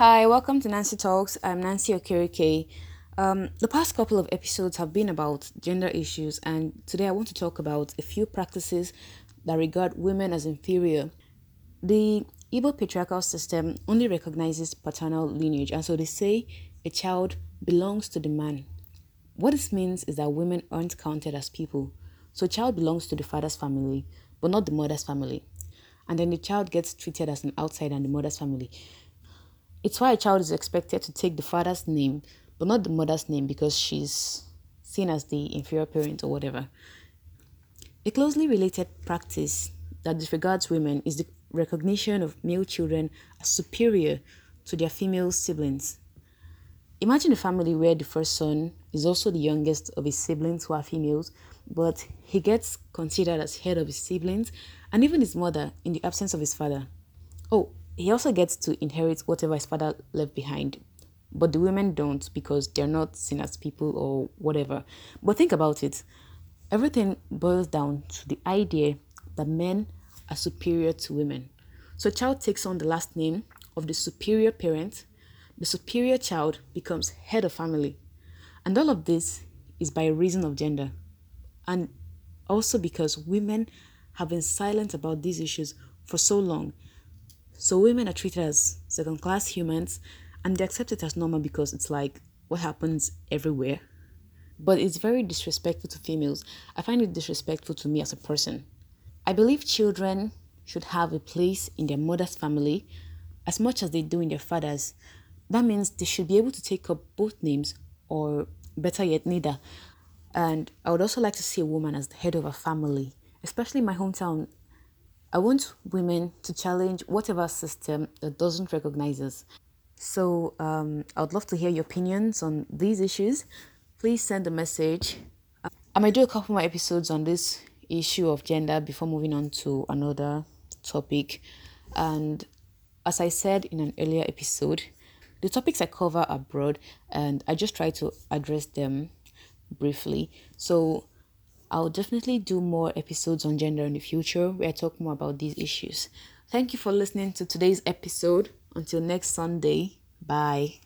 Hi, welcome to Nancy Talks. I'm Nancy Okereke. Um, the past couple of episodes have been about gender issues, and today I want to talk about a few practices that regard women as inferior. The Igbo patriarchal system only recognizes paternal lineage, and so they say a child belongs to the man. What this means is that women aren't counted as people. So, a child belongs to the father's family, but not the mother's family. And then the child gets treated as an outsider in the mother's family. It's why a child is expected to take the father's name, but not the mother's name because she's seen as the inferior parent or whatever. A closely related practice that disregards women is the recognition of male children as superior to their female siblings. Imagine a family where the first son is also the youngest of his siblings who are females, but he gets considered as head of his siblings and even his mother in the absence of his father. Oh, he also gets to inherit whatever his father left behind. But the women don't because they're not seen as people or whatever. But think about it. Everything boils down to the idea that men are superior to women. So a child takes on the last name of the superior parent. The superior child becomes head of family. And all of this is by reason of gender. And also because women have been silent about these issues for so long so women are treated as second class humans and they accept it as normal because it's like what happens everywhere. But it's very disrespectful to females. I find it disrespectful to me as a person. I believe children should have a place in their mother's family as much as they do in their father's. That means they should be able to take up both names or better yet, neither. And I would also like to see a woman as the head of a family, especially in my hometown. I want women to challenge whatever system that doesn't recognize us. So um, I would love to hear your opinions on these issues. Please send a message. I might do a couple more episodes on this issue of gender before moving on to another topic. And as I said in an earlier episode, the topics I cover are broad and I just try to address them briefly. So I'll definitely do more episodes on gender in the future where I talk more about these issues. Thank you for listening to today's episode. Until next Sunday, bye.